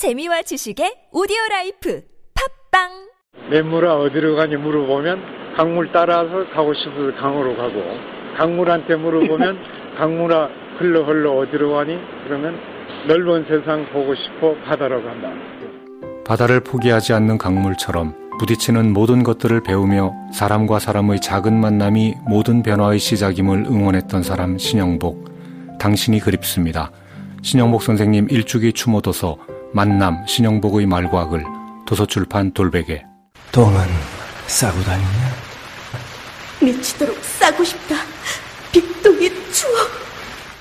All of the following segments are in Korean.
재미와 지식의 오디오 라이프 팟빵 냇물아 어디로 가니 물어보면 강물 따라서 가고 싶어서 강으로 가고 강물한테 물어보면 강물아 흘러 흘러 어디로 가니 그러면 넓은 세상 보고 싶어 바다로 간다. 바다를 포기하지 않는 강물처럼 부딪히는 모든 것들을 배우며 사람과 사람의 작은 만남이 모든 변화의 시작임을 응원했던 사람 신영복. 당신이 그립습니다. 신영복 선생님 일주기 추모도서 만남 신영복의 말과 글 도서출판 돌베개 똥은 싸고 다니냐? 미치도록 싸고 싶다. 빅동의 추억.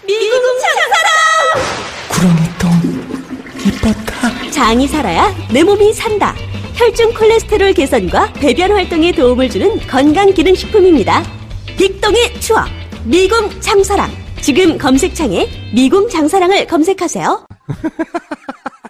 미국 장사랑! 구렁이 똥 이뻤다. 장이 살아야 내 몸이 산다. 혈중 콜레스테롤 개선과 배변 활동에 도움을 주는 건강 기능 식품입니다. 빅동의 추억. 미궁 장사랑. 지금 검색창에 미궁 장사랑을 검색하세요.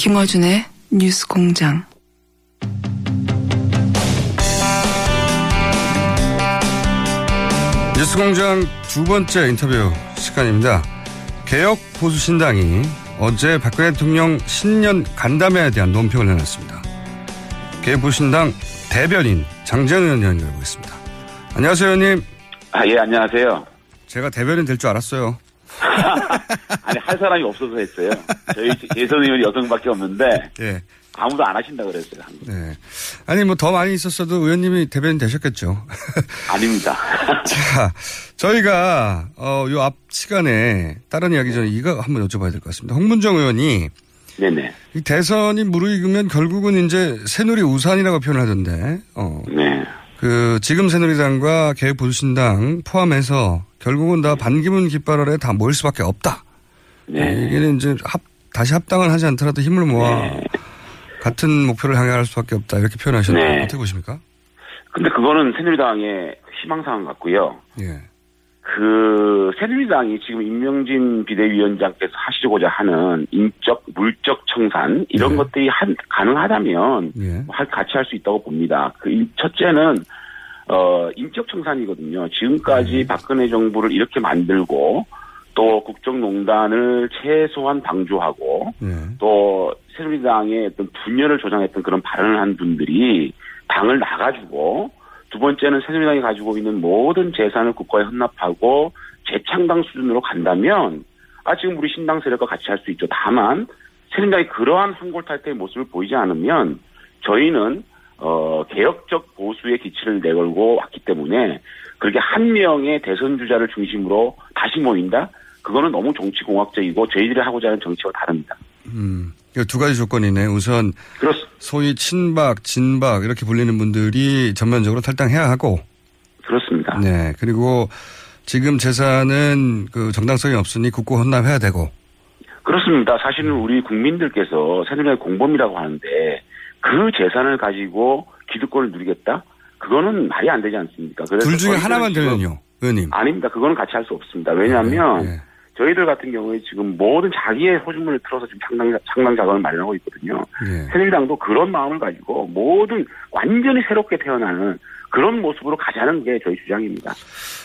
김어준의 뉴스 공장. 뉴스 공장 두 번째 인터뷰 시간입니다. 개혁 보수 신당이 어제 박근혜 대통령 신년 간담회에 대한 논평을 내놨습니다. 개혁 보수 신당 대변인 장재현 의원 연결해보겠습니다. 안녕하세요, 의원님. 아, 예, 안녕하세요. 제가 대변인 될 줄 알았어요. 아니, 할 사람이 없어서 했어요. 저희 예선 의원이 여성밖에 없는데, 예. 아무도 안 하신다 그랬어요. 네. 아니, 뭐 더 많이 있었어도 의원님이 대변인 되셨겠죠. 아닙니다. 자, 저희가, 어, 요앞 시간에 다른 이야기 전에 이거 한번 여쭤봐야 될 것 같습니다. 홍문정 의원이 네네. 이 대선이 무르익으면 결국은 이제 새누리 우산이라고 표현을 하던데, 어. 네. 그, 지금 새누리당과 개혁보수신당 포함해서 결국은 다 반기문 깃발 아래 다 모일 수밖에 없다. 네. 이게는 이제 합, 다시 합당을 하지 않더라도 힘을 모아 네. 같은 목표를 향해 갈 수밖에 없다. 이렇게 표현하셨는데 네. 어떻게 보십니까? 근데 그거는 새누리당의 희망사항 같고요. 예. 그, 새누리당이 지금 임명진 비대위원장께서 하시고자 하는 인적, 물적 청산, 이런 네. 것들이 한, 가능하다면, 할- 같이 할 수 있다고 봅니다. 그 일- 첫째는 어 인적 청산이거든요. 지금까지 네. 박근혜 정부를 이렇게 만들고 또 국정농단을 최소한 방조하고 예. 또 새누리당의 어떤 분열을 조장했던 그런 발언을 한 분들이 당을 나가주고 두 번째는 새누리당이 가지고 있는 모든 재산을 국가에 헌납하고 재창당 수준으로 간다면 아 지금 우리 신당 세력과 같이 할 수 있죠. 다만 새누리당이 그러한 환골탈태의 모습을 보이지 않으면 저희는 어 개혁적 보수의 기치를 내걸고 왔기 때문에 그렇게 한 명의 대선 주자를 중심으로 다시 모인다? 그거는 너무 정치공학적이고 저희들이 하고자 하는 정치와 다릅니다. 음. 이거 두 가지 조건이네. 우선 그렇습니다. 소위 친박, 진박 이렇게 불리는 분들이 전면적으로 탈당해야 하고 그렇습니다. 네. 그리고 지금 재산은 그 정당성이 없으니 국고 헌납해야 되고 그렇습니다. 사실은 우리 국민들께서 새누리당의 공범이라고 하는데 그 재산을 가지고 기득권을 누리겠다? 그거는 말이 안 되지 않습니까? 그래서 둘 중에 하나만 되면요. 의원님. 아닙니다. 그거는 같이 할 수 없습니다. 왜냐하면 예. 저희들 같은 경우에 지금 모든 자기의 호주문을 틀어서 지금 창당, 창당 자금을 마련하고 있거든요. 예. 새누리당도 그런 마음을 가지고 모든 완전히 새롭게 태어나는 그런 모습으로 가자는 게 저희 주장입니다.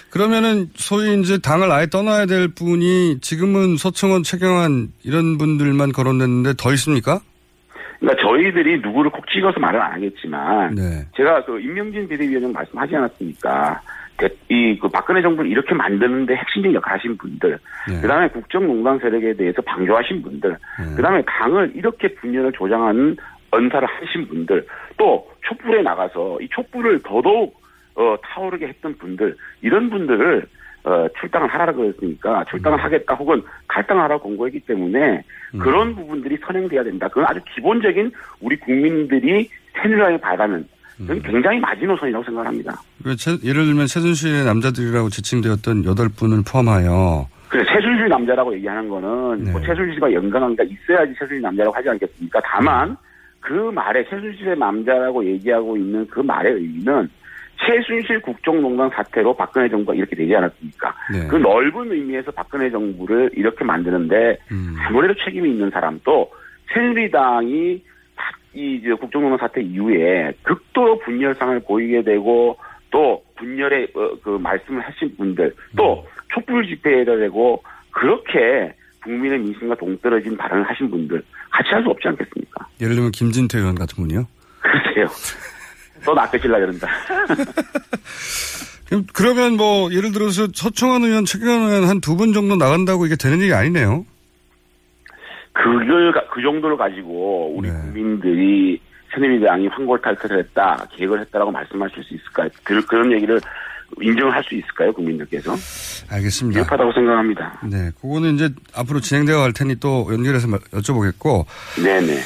그러면은 소위 이제 당을 아예 떠나야 될 분이 지금은 서청원, 최경환 이런 분들만 거론됐는데 더 있습니까? 그러니까 저희들이 누구를 꼭 찍어서 말을 안 하겠지만 네. 제가 그 임명진 비대위원장 말씀하지 않았습니까? 이그 박근혜 정부를 이렇게 만드는데 핵심적 역할 하신 분들, 네. 그 다음에 국정농단 세력에 대해서 방조하신 분들, 그다음에 당을 이렇게 분열을 조장하는 언사를 하신 분들, 또 촛불에 나가서 이 촛불을 더더욱 어, 타오르게 했던 분들, 이런 분들을 어, 출당을 하라고 그랬으니까 출당을 하겠다 혹은 갈당하라고 공고했기 때문에 그런 부분들이 선행돼야 된다. 그건 아주 기본적인 우리 국민들이 새누리당에 바라는 그건 굉장히 마지노선이라고 생각합니다. 예를 들면 최순실의 남자들이라고 지칭되었던 여덟 분을 포함하여 그래 최순실 남자라고 얘기하는 거는 뭐 최순실과 연관관계가 있어야지 최순실 남자라고 하지 않겠습니까? 다만 그 말에 최순실의 남자라고 얘기하고 있는 그 말의 의미는 최순실 국정농단 사태로 박근혜 정부가 이렇게 되지 않았습니까? 네. 그 넓은 의미에서 박근혜 정부를 이렇게 만드는데 아무래도 책임이 있는 사람도 새누리당이 이 이제 국정농단 사태 이후에 극도로 분열상을 보이게 되고 또 분열의 어, 그 말씀을 하신 분들 또 촛불 집회에다 대고 그렇게 국민의 민심과 동떨어진 발언을 하신 분들 같이 할 수 없지 않겠습니까? 예를 들면 김진태 의원 같은 분이요. 글쎄요. 또 낚여질라 그런다. 그러면 뭐 예를 들어서 서청원 의원, 최경환 의원 한 두 분 정도 나간다고 이게 되는 일이 아니네요. 그걸 가- 그 정도를 가지고 우리 국민들이 새누리당이 황골 탈퇴를 했다, 계획을 했다라고 말씀하실 수 있을까요? 그, 그런 얘기를 인정할 수 있을까요, 국민들께서? 알겠습니다. 비겁하다고 생각합니다. 네, 그거는 이제 앞으로 진행되어 갈 테니 또 연결해서 말- 여쭤보겠고. 네네.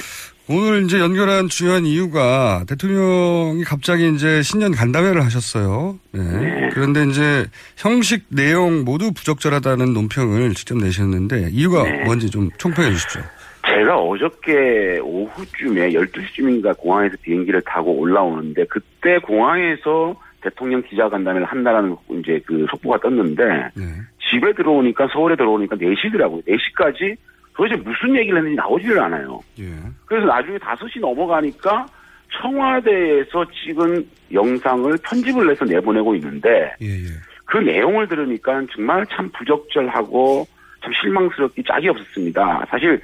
오늘 이제 연결한 주요한 이유가 대통령이 갑자기 이제 신년 간담회를 하셨어요. 네. 그런데 이제 형식 내용 모두 부적절하다는 논평을 직접 내셨는데 이유가 네. 뭔지 좀 총평해 주십시오. 제가 어저께 오후쯤에 12시쯤인가 공항에서 비행기를 타고 올라오는데 그때 공항에서 대통령 기자간담회를 한다라는 이제 그 속보가 떴는데 집에 들어오니까 서울에 들어오니까 4시더라고요. 4시까지 도대체 무슨 얘기를 했는지 나오지를 않아요. 그래서 나중에 5시 넘어가니까 청와대에서 찍은 영상을 편집을 해서 내보내고 있는데 그 내용을 들으니까 정말 참 부적절하고 참 실망스럽기 짝이 없었습니다. 사실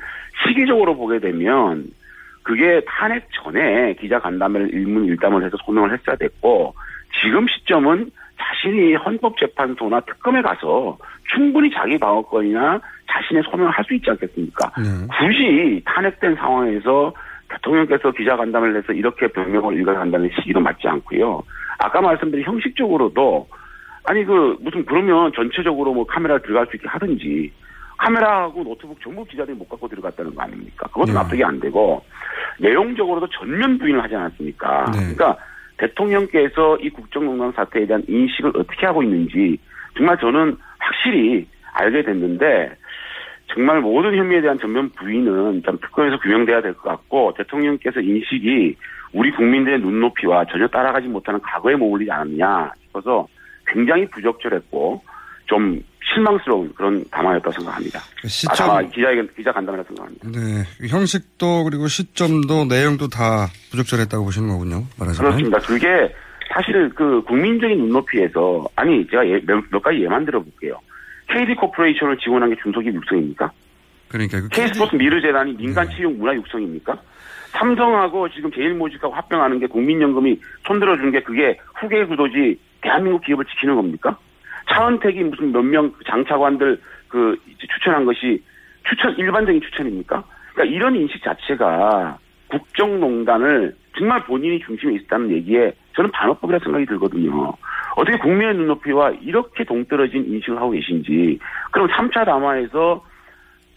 시기적으로 보게 되면 그게 탄핵 전에 기자 간담회를 일문 일담을 해서 소명을 했어야 됐고 지금 시점은 자신이 헌법재판소나 특검에 가서 충분히 자기 방어권이나 자신의 소명을 할 수 있지 않겠습니까? 굳이 탄핵된 상황에서 대통령께서 기자간담회를 해서 이렇게 변명을 일관한다는 시기도 맞지 않고요. 아까 말씀드린 형식적으로도 아니 그 무슨 그러면 전체적으로 뭐 카메라 들어갈 수 있게 하든지 카메라하고 노트북 전부 기자들이 못 갖고 들어갔다는 거 아닙니까? 그것도 납득이 안 되고 내용적으로도 전면 부인을 하지 않았습니까? 그러니까 대통령께서 이 국정농단 사태에 대한 인식을 어떻게 하고 있는지 정말 저는 확실히 알게 됐는데 정말 모든 혐의에 대한 전면 부인은 좀 특검에서 규명돼야 될 것 같고 대통령께서 인식이 우리 국민들의 눈높이와 전혀 따라가지 못하는 과거에 머물리지 않았냐 싶어서 굉장히 부적절했고 좀 실망스러운 그런 담화였다고 생각합니다. 시점- 아, 담화, 기자회견, 기자 간담회라고 생각합니다. 네, 형식도 그리고 시점도 내용도 다 부적절했다고 보시는 거군요. 말하자면. 그렇습니다. 그게 사실 그 국민적인 눈높이에서 아니 제가 예- 몇, 몇 가지 예만 들어볼게요. KD 코퍼레이션을 지원한 게 중소기업 육성입니까? 그러니까 그 K스포츠 미르재단이 민간 체육 문화 육성입니까? 삼성하고 지금 제일모직하고 합병하는 게 국민연금이 손들어준 게 그게 후계 구도지 대한민국 기업을 지키는 겁니까? 차은택이 무슨 몇 명 장차관들 그 추천한 것이 추천 일반적인 추천입니까? 그러니까 이런 인식 자체가 국정농단을 정말 본인이 중심에 있다는 얘기에 저는 반어법이라 생각이 들거든요. 어떻게 국민의 눈높이와 이렇게 동떨어진 인식을 하고 계신지 그럼 3차 담화에서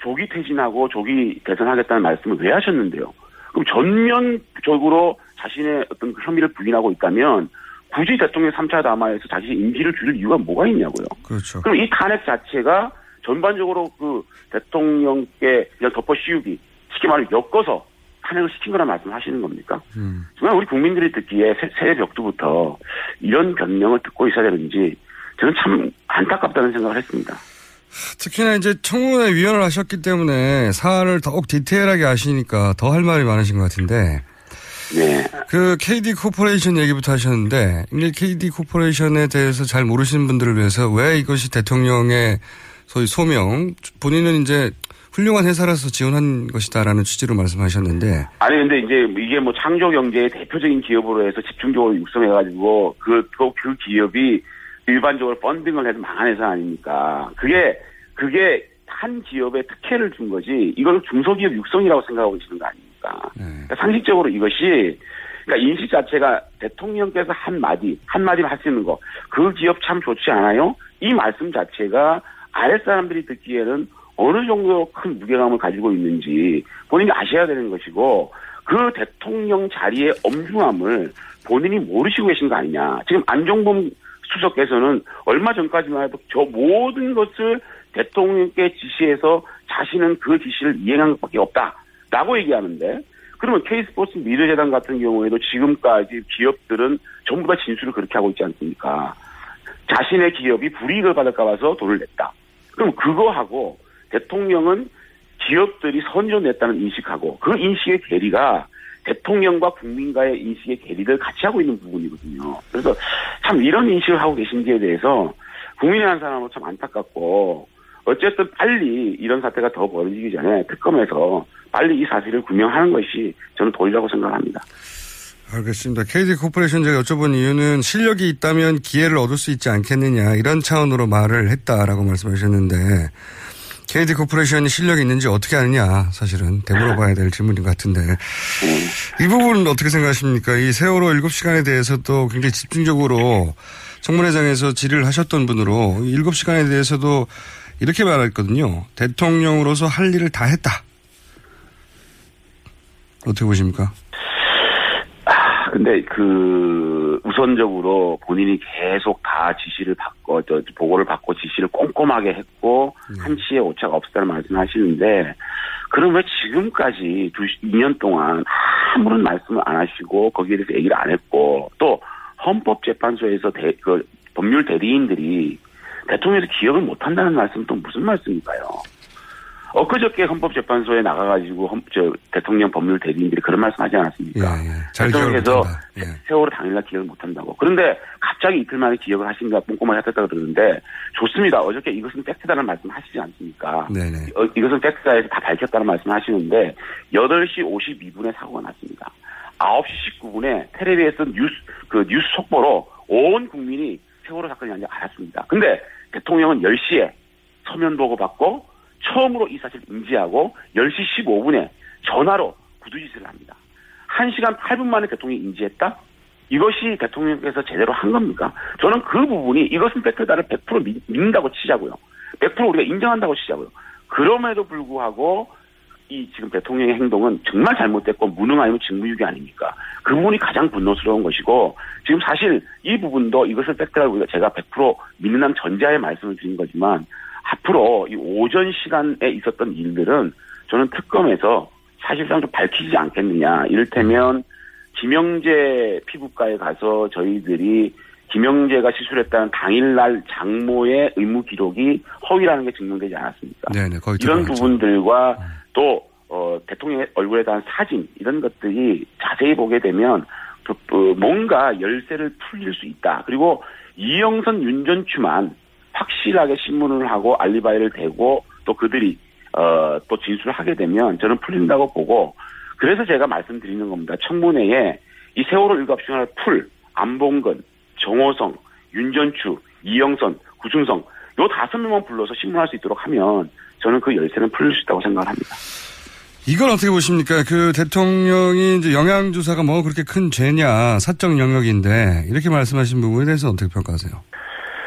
조기 퇴진하고 조기 대선하겠다는 말씀을 왜 하셨는데요? 그럼 전면적으로 자신의 어떤 그 혐의를 부인하고 있다면 굳이 대통령 3차 담화에서 자신의 인지를 줄일 이유가 뭐가 있냐고요. 그렇죠. 그럼 이 탄핵 자체가 전반적으로 그 대통령께 그냥 덮어 씌우기, 쉽게 말하면 엮어서 탄핵을 시킨 거란 말씀을 하시는 겁니까? 정말 우리 국민들이 듣기에 새, 새벽부터 이런 변명을 듣고 있어야 되는지 저는 참 안타깝다는 생각을 했습니다. 특히나 이제 청문회 위원을 하셨기 때문에 사안을 더욱 디테일하게 아시니까 더 할 말이 많으신 것 같은데 네. 그 KD 코퍼레이션 얘기부터 하셨는데 이 KD 코퍼레이션에 대해서 잘 모르시는 분들을 위해서 왜 이것이 대통령의 소위 소명 본인은 이제 훌륭한 회사라서 지원한 것이다라는 취지로 말씀하셨는데 아니 근데 이제 이게 뭐 창조 경제의 대표적인 기업으로 해서 집중적으로 육성해 가지고 그, 그, 그 기업이 일반적으로 펀딩을 해서 망한 회사 아닙니까? 그게 그게 한 기업에 특혜를 준 거지 이걸 중소기업 육성이라고 생각하고 계시는 거 아 닙니까? 그러니까 상식적으로 이것이 그러니까 인식 자체가 대통령께서 한 마디 한 마디를 할수 있는 거 그 기업 참 좋지 않아요? 이 말씀 자체가 아랫 사람들이 듣기에는 어느 정도 큰 무게감을 가지고 있는지 본인이 아셔야 되는 것이고 그 대통령 자리의 엄중함을 본인이 모르시고 계신 거 아니냐. 지금 안종범 수석께서는 얼마 전까지만 해도 저 모든 것을 대통령께 지시해서 자신은 그 지시를 이행한 것밖에 없다 라고 얘기하는데 그러면 K스포츠 미래재단 같은 경우에도 지금까지 기업들은 전부 다 진술을 그렇게 하고 있지 않습니까? 자신의 기업이 불이익을 받을까 봐서 돈을 냈다. 그럼 그거하고 대통령은 기업들이 선전 냈다는 인식하고 그 인식의 괴리가 대통령과 국민과의 인식의 괴리를 같이 하고 있는 부분이거든요. 그래서 참 이런 인식을 하고 계신지에 대해서 한 사람은 참 안타깝고 어쨌든 빨리 이런 사태가 더 벌어지기 전에 특검에서 빨리 이 사실을 규명하는 것이 저는 도리라고 생각합니다. 알겠습니다. KD 코퍼레이션 제가 여쭤본 이유는 실력이 있다면 기회를 얻을 수 있지 않겠느냐 이런 차원으로 말을 했다라고 말씀하셨는데 KD 코퍼레이션이 실력이 있는지 어떻게 아느냐 사실은 되물어봐야 될 질문인 것 같은데 이 부분은 어떻게 생각하십니까? 이 세월호 7시간에 대해서도 굉장히 집중적으로 청문회장에서 질의를 하셨던 분으로 7시간에 대해서도 이렇게 말했거든요. 대통령으로서 할 일을 다 했다. 어떻게 보십니까? 아, 근데 그 우선적으로 본인이 계속 다 지시를 받고 저 보고를 받고 지시를 꼼꼼하게 했고 한치의 오차가 없었다는 말씀하시는데 그럼 왜 지금까지 두 2년 동안 아무런 말씀을 안 하시고 거기에 대해서 얘기를 안 했고 또 헌법재판소에서 대, 그 법률 대리인들이 대통령에서 기억을 못 한다는 말씀은 또 무슨 말씀일까요? 엊그저께 헌법재판소에 나가가지고 헌, 저, 대통령 법률 대리인들이 그런 말씀 하지 않았습니까? 잘 기억을 대통령께서. 예. 세월호 당일날 기억을 못한다고. 그런데 갑자기 이틀 만에 기억을 하신가 꼼꼼하게 하셨다 그러는데 좋습니다. 어저께 이것은 팩트다는 말씀 하시지 않습니까? 네네. 어, 이것은 팩트다에서 다 밝혔다는 말씀 하시는데 8시 52분에 사고가 났습니다. 9시 19분에 텔레비에서 뉴스 그 뉴스 속보로 온 국민이 세월호 사건이 아닌지 알았습니다. 근데 대통령은 10시에 서면 보고 받고 처음으로 이 사실을 인지하고 10시 15분에 전화로 구두짓을 합니다. 1시간 8분 만에 대통령이 인지했다? 이것이 대통령께서 제대로 한 겁니까? 저는 그 부분이 이것은 팩트다를 100% 믿, 믿는다고 치자고요. 100% 우리가 인정한다고 치자고요. 그럼에도 불구하고 이 지금 대통령의 행동은 정말 잘못됐고 무능 아니면 직무유기 아닙니까? 그 부분이 가장 분노스러운 것이고 지금 사실 이 부분도 이것을 팩트라고 제가 100% 믿는다는 전제하에 말씀을 드린 거지만 앞으로 이 오전 시간에 있었던 일들은 저는 특검에서 사실상 좀 밝히지 않겠느냐. 이를테면 김영재 피부과에 가서 저희들이 김영재가 시술했다는 당일날 장모의 의무 기록이 허위라는 게 증명되지 않았습니까? 네네, 거의 이런. 부분들과 또 어, 대통령의 얼굴에 대한 사진 이런 것들이 자세히 보게 되면 그, 그 뭔가 열쇠를 풀릴 수 있다. 그리고 이영선 윤전추만 확실하게 신문을 하고 알리바이를 대고 또 그들이 어, 또 진술을 하게 되면 저는 풀린다고 보고 그래서 제가 말씀드리는 겁니다. 청문회에 이 세월호 일곱 시간을 풀 안봉근, 정호성, 윤전추, 이영선, 구승성 요 다섯 명만 불러서 신문할 수 있도록 하면 저는 그 열쇠는 풀릴 수 있다고 생각을 합니다. 이건 어떻게 보십니까? 그 대통령이 이제 영양주사가 뭐 그렇게 큰 죄냐, 사적 영역인데, 이렇게 말씀하신 부분에 대해서 어떻게 평가하세요?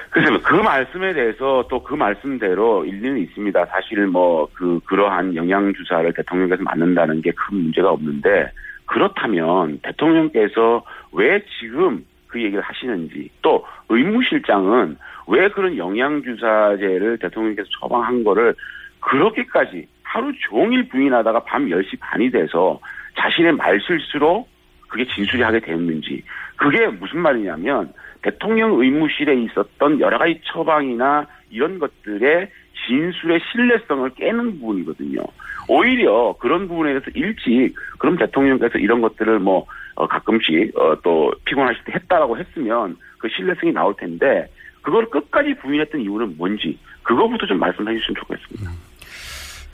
글쎄요, 그 말씀에 대해서 또 그 말씀대로 일리는 있습니다. 사실 뭐, 그, 그러한 영양주사를 대통령께서 맞는다는 게 큰 문제가 없는데, 그렇다면 대통령께서 왜 지금 그 얘기를 하시는지, 또 의무실장은 왜 그런 영양주사제를 대통령께서 처방한 거를 그렇게까지 하루 종일 부인하다가 밤 10시 반이 돼서 자신의 말실수로 그게 진술이 하게 됐는지, 그게 무슨 말이냐면, 대통령 의무실에 있었던 여러 가지 처방이나 이런 것들의 진술의 신뢰성을 깨는 부분이거든요. 오히려 그런 부분에 대해서 일찍 그럼 대통령께서 이런 것들을 뭐 어, 가끔씩 어, 또 피곤하실 때 했다라고 했으면 그 신뢰성이 나올 텐데 그걸 끝까지 부인했던 이유는 뭔지 그거부터 좀 말씀해 주시면 좋겠습니다.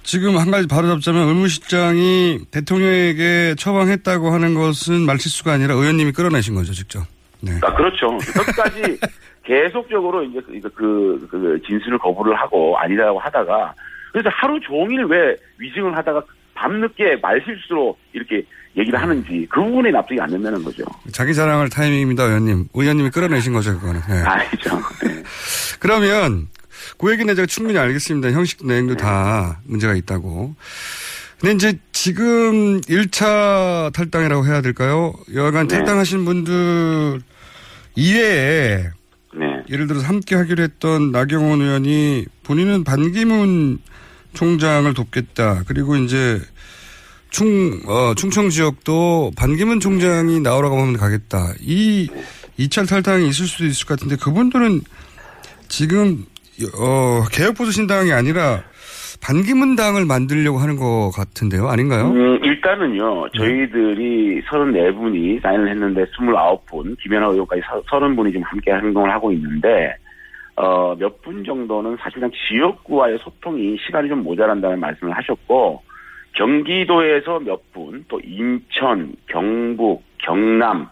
지금 한 가지 바로 잡자면 의무실장이 대통령에게 처방했다고 하는 것은 말실수가 아니라 의원님이 끌어내신 거죠, 직접. 네. 아, 그렇죠. 끝까지 계속적으로 이제 그, 그, 그 진술을 거부를 하고 아니라고 하다가 그래서 하루 종일 왜 위증을 하다가 밤늦게 말실수로 이렇게 얘기를 하는지 그 부분에 납득이 안 된다는 거죠. 자기 자랑할 타이밍입니다, 의원님. 의원님이 끌어내신 거죠, 그거는. 네. 아니죠. 네. 그러면 그 얘기는 제가 충분히 알겠습니다. 형식 내용도 네. 다 문제가 있다고. 근데 이제 지금 1차 탈당이라고 해야 될까요? 여하간 네. 탈당하신 분들 이외에 네. 예를 들어서 함께 하기로 했던 나경원 의원이 본인은 반기문 총장을 돕겠다. 그리고 이제 충, 어, 충청 지역도 반기문 총장이 나오라고 하면 가겠다. 이 2차 탈당이 있을 수도 있을 것 같은데 그분들은 지금, 어, 개혁보수신당이 아니라 반기문 당을 만들려고 하는 것 같은데요. 아닌가요? 음, 일단은요. 저희들이 34분이 사인을 했는데 29분, 김연아 의원까지 30분이 지금 함께 행동을 하고 있는데 어, 몇 분 정도는 사실상 지역구와의 소통이 시간이 좀 모자란다는 말씀을 하셨고, 경기도에서 몇 분, 또 인천, 경북, 경남,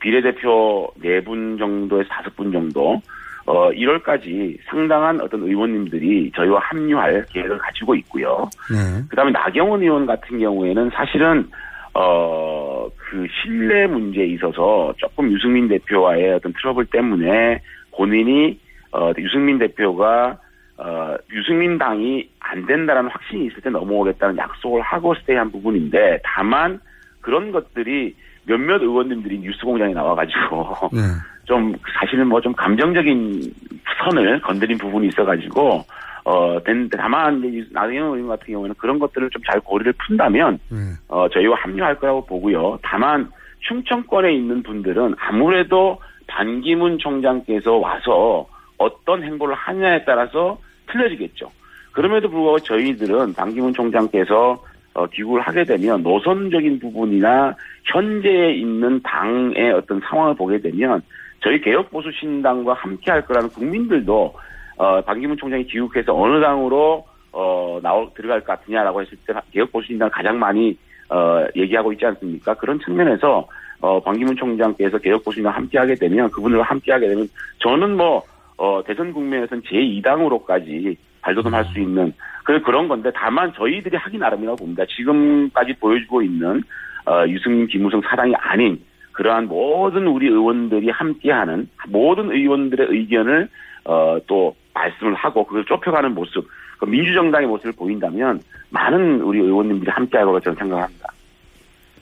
비례대표 네 분 정도에서 다섯 분 정도, 어, 1월까지 상당한 어떤 의원님들이 저희와 합류할 계획을 가지고 있고요. 네. 그 다음에 나경원 의원 같은 경우에는 사실은, 어, 그 신뢰 문제에 있어서 조금 유승민 대표와의 어떤 트러블 때문에 본인이 어, 유승민 대표가 어, 유승민 당이 안 된다라는 확신이 있을 때 넘어오겠다는 약속을 하고 스테이한 부분인데 다만 그런 것들이 몇몇 의원님들이 뉴스공장에 나와가지고 네. 좀 사실은 뭐 좀 감정적인 선을 건드린 부분이 있어가지고 어 다만 나경원 의원 같은 경우에는 그런 것들을 좀 잘 고리를 푼다면 네. 어 저희와 합류할 거라고 보고요. 다만 충청권에 있는 분들은 아무래도 반기문 총장께서 와서 어떤 행보를 하냐에 따라서 틀려지겠죠. 그럼에도 불구하고 저희들은 방기문 총장께서 어, 귀국을 하게 되면 노선적인 부분이나 현재에 있는 당의 어떤 상황을 보게 되면 저희 개혁보수 신당과 함께 할 거라는 국민들도 어, 방기문 총장이 귀국해서 어느 당으로 어, 나올 들어갈 것 같으냐라고 했을 때 개혁보수 신당 가장 많이 어, 얘기하고 있지 않습니까? 그런 측면에서 어, 방기문 총장께서 개혁보수신당 함께 하게 되면 그분들과 함께 하게 되면 저는 뭐 어, 대선 국면에서는 제2당으로까지 발돋움할 수 있는 그 그런 건데 다만 저희들이 하기 나름이라고 봅니다. 지금까지 보여주고 있는 어, 유승민, 김우성 사당이 아닌 그러한 모든 우리 의원들이 함께하는 모든 의원들의 의견을 어, 또 말씀을 하고 그걸 좁혀가는 모습, 그 민주정당의 모습을 보인다면 많은 우리 의원님들이 함께할 거라고 저는 생각합니다.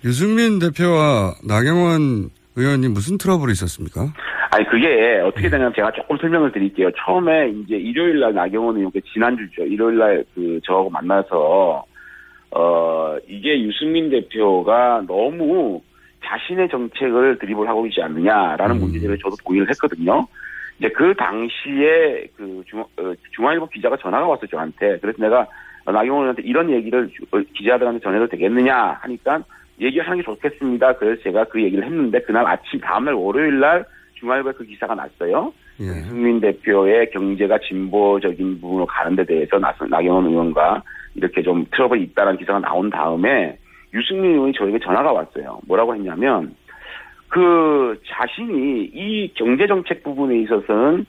유승민 대표와 나경원 의원님 무슨 트러블이 있었습니까? 아니 그게 어떻게 되냐면 제가 조금 설명을 드릴게요. 처음에 이제 일요일 날 나경원 의원께 지난주죠. 일요일 날 그 저하고 만나서 어 이게 유승민 대표가 너무 자신의 정책을 드립을 하고 있지 않느냐라는 음. 문제들을 저도 고의를 했거든요. 이제 그 당시에 그 중, 어, 중앙일보 기자가 전화가 왔어 저한테. 그래서 내가 나경원 의원한테 이런 얘기를 어, 기자들한테 전해도 되겠느냐 하니까 얘기하는 게 좋겠습니다. 그래서 제가 그 얘기를 했는데 그날 아침 다음날 월요일 날 중앙일보에 그 기사가 났어요. 예. 승민 대표의 경제가 진보적인 부분으로 가는 데 대해서 나경원 의원과 이렇게 좀 트러블이 있다는 기사가 나온 다음에 유승민 의원이 저에게 전화가 왔어요. 뭐라고 했냐면 그 자신이 이 경제 정책 부분에 있어서는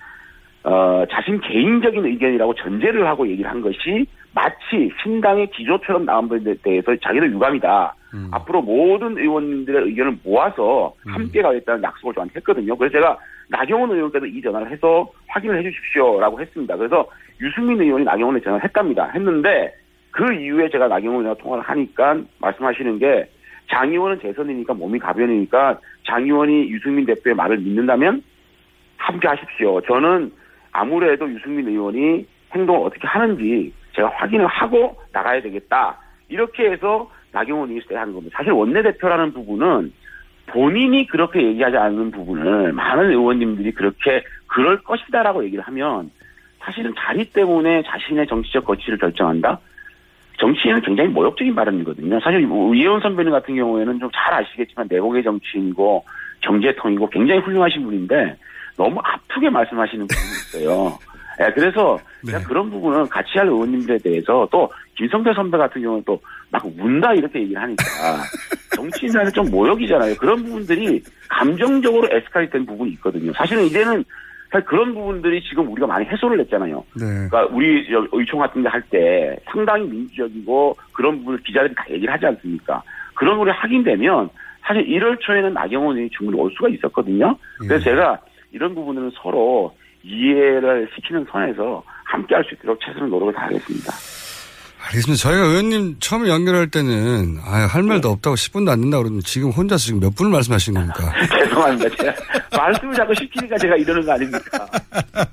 어, 자신 개인적인 의견이라고 전제를 하고 얘기를 한 것이 마치 신당의 기조처럼 나온 것에 대해서 자기도 유감이다. 음. 앞으로 모든 의원님들의 의견을 모아서 음. 함께 가겠다는 약속을 저한테 했거든요. 그래서 제가 나경원 의원께도 이 전화를 해서 확인을 해 주십시오라고 했습니다. 그래서 유승민 의원이 나경원에 전화를 했답니다. 했는데 그 이후에 제가 나경원 의원과 통화를 하니까 말씀하시는 게 장 의원은 재선이니까 몸이 가변이니까 장 의원이 유승민 대표의 말을 믿는다면 함께 하십시오. 저는 아무래도 유승민 의원이 행동을 어떻게 하는지 제가 확인을 하고 나가야 되겠다. 이렇게 해서 나경원 의원이 하는 겁니다. 사실 원내대표라는 부분은 본인이 그렇게 얘기하지 않는 부분을 많은 의원님들이 그렇게 그럴 것이다라고 얘기를 하면 사실은 자리 때문에 자신의 정치적 거취를 결정한다? 정치인은 굉장히 모욕적인 발언이거든요. 사실 이혜원 선배님 같은 경우에는 좀 잘 아시겠지만 내공의 정치인이고 경제통이고 굉장히 훌륭하신 분인데 너무 아프게 말씀하시는 분이 있어요. 예, 그래서 제가 그런 부분은 같이 할 의원님들에 대해서 또 김성태 선배 같은 경우는 또 막 운다 이렇게 얘기를 하니까 정치인한테 좀 모욕이잖아요. 그런 부분들이 감정적으로 에스컬레이트 된 부분이 있거든요. 사실은 이제는 사실 그런 부분들이 지금 우리가 많이 해소를 했잖아요. 네. 그러니까 우리 저 의총 같은 데 할 때 상당히 민주적이고 그런 부분을 기자들이 다 얘기를 하지 않습니까? 그런 걸 확인되면 사실 1월 초에는 나경원 의원이 충분히 올 수가 있었거든요. 그래서 제가 이런 부분은 서로 이해를 시키는 선에서 함께 할 수 있도록 최선의 노력을 다하겠습니다. 알겠습니다. 저희가 의원님 처음에 연결할 때는 아, 할 말도 없다고 10분도 안 된다고 그러는데 지금 혼자서 지금 몇 분을 말씀하신 겁니까? 죄송합니다. 제가 말씀을 자꾸 시키니까 제가 이러는 거 아닙니까?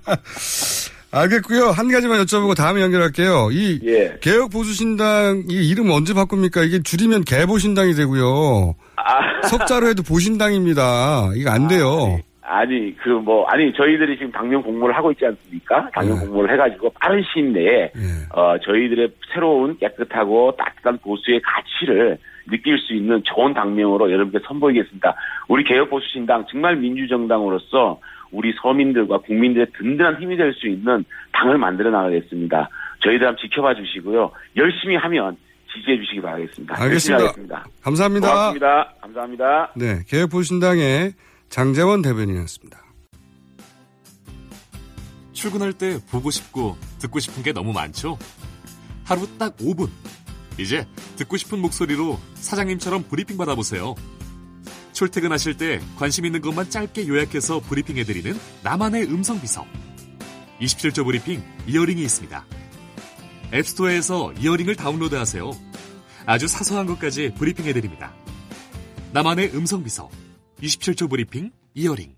알겠고요. 한 가지만 여쭤보고 다음에 연결할게요. 이 예. 개혁 보수신당 이 이름 언제 바꿉니까? 이게 줄이면 개보신당이 되고요. 아. 석자로 해도 보신당입니다. 이거 안 돼요. 아 니 그 뭐 아니 저희들이 지금 당면 공모를 하고 있지 않습니까? 당면 네. 공모를 해가지고 빠른 시일 내에 어 저희들의 새로운 깨끗하고 따뜻한 보수의 가치를 느낄 수 있는 좋은 당명으로 여러분께 선보이겠습니다. 우리 개혁 보수신당 정말 민주정당으로서 우리 서민들과 국민들의 든든한 힘이 될 수 있는 당을 만들어 나가겠습니다. 저희들 한번 지켜봐 주시고요. 열심히 하면 지지해 주시기 바라겠습니다. 알겠습니다. 감사합니다. 고맙습니다. 감사합니다. 네, 개혁 보수신당의 장재원 대변인이었습니다. 출근할 때 보고 싶고 듣고 싶은 게 너무 많죠? 하루 딱 5분. 이제 듣고 싶은 목소리로 사장님처럼 브리핑 받아보세요. 출퇴근하실 때 관심 있는 것만 짧게 요약해서 브리핑해드리는 나만의 음성 비서. 27초 브리핑 이어링이 있습니다. 앱스토어에서 이어링을 다운로드하세요. 아주 사소한 것까지 브리핑해드립니다. 나만의 음성 비서. 27초 브리핑 이어링.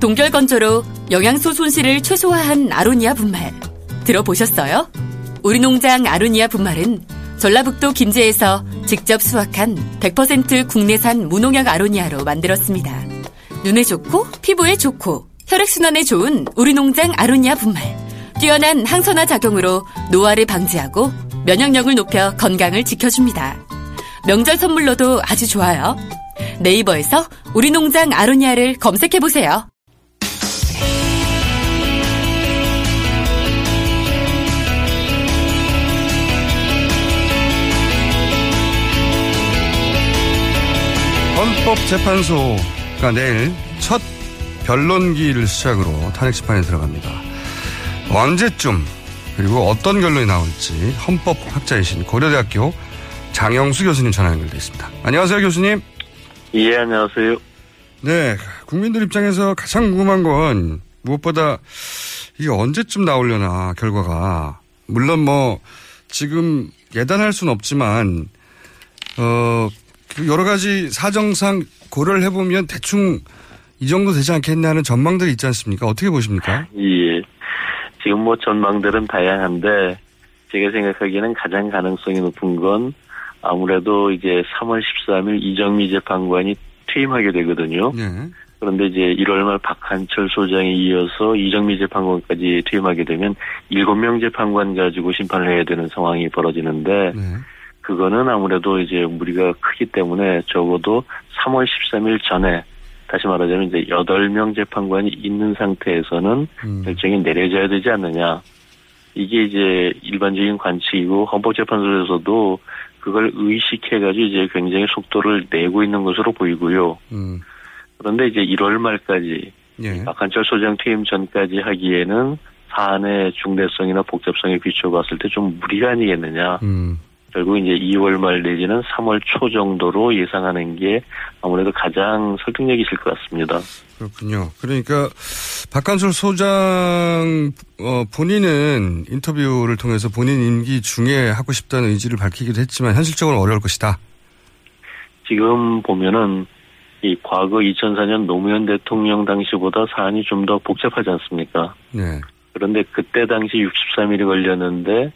동결 건조로 영양소 손실을 최소화한 아로니아 분말. 들어보셨어요? 우리 농장 아로니아 분말은 전라북도 김제에서 직접 수확한 100% 국내산 무농약 아로니아로 만들었습니다. 눈에 좋고 피부에 좋고 혈액순환에 좋은 우리 농장 아로니아 분말. 뛰어난 항산화 작용으로 노화를 방지하고 면역력을 높여 건강을 지켜줍니다. 명절 선물로도 아주 좋아요. 네이버에서 우리 농장 아로니아를 검색해보세요. 헌법재판소가 내일 첫 변론기를 시작으로 탄핵 심판에 들어갑니다. 언제쯤 그리고 어떤 결론이 나올지 헌법 학자이신 고려대학교 장영수 교수님 전화 연결돼 있습니다. 안녕하세요 교수님. 예 안녕하세요. 네 국민들 입장에서 가장 궁금한 건 무엇보다 이게 언제쯤 나오려나 결과가 물론 뭐 지금 예단할 수는 없지만 어 여러 가지 사정상 고려를 해보면 대충 이 정도 되지 않겠나 하는 전망들이 있지 않습니까? 어떻게 보십니까? 예. 지금 뭐 전망들은 다양한데 제가 생각하기에는 가장 가능성이 높은 건 아무래도 이제 3월 13일 이정미 재판관이 퇴임하게 되거든요. 네. 그런데 이제 1월 말 박한철 소장에 이어서 이정미 재판관까지 퇴임하게 되면 7명 재판관 가지고 심판을 해야 되는 상황이 벌어지는데 그거는 아무래도 이제 무리가 크기 때문에 적어도 3월 13일 전에 다시 말하자면 이제 8명 재판관이 있는 상태에서는 결정이 내려져야 되지 않느냐. 이게 이제 일반적인 관측이고 헌법재판소에서도 그걸 의식해가지고 이제 굉장히 속도를 내고 있는 것으로 보이고요. 음. 그런데 이제 1월 말까지 예. 박한철 소장 퇴임 전까지 하기에는 사안의 중대성이나 복잡성에 비춰봤을 때 좀 무리가 아니겠느냐. 음. 결국 이제 2월 말 내지는 3월 초 정도로 예상하는 게 아무래도 가장 설득력이 있을 것 같습니다. 그렇군요. 그러니까 박한솔 소장 어, 본인은 인터뷰를 통해서 본인 임기 중에 하고 싶다는 의지를 밝히기도 했지만 현실적으로 어려울 것이다. 지금 보면은 이 과거 2004년 노무현 대통령 당시보다 사안이 좀 더 복잡하지 않습니까? 네. 그런데 그때 당시 63일이 걸렸는데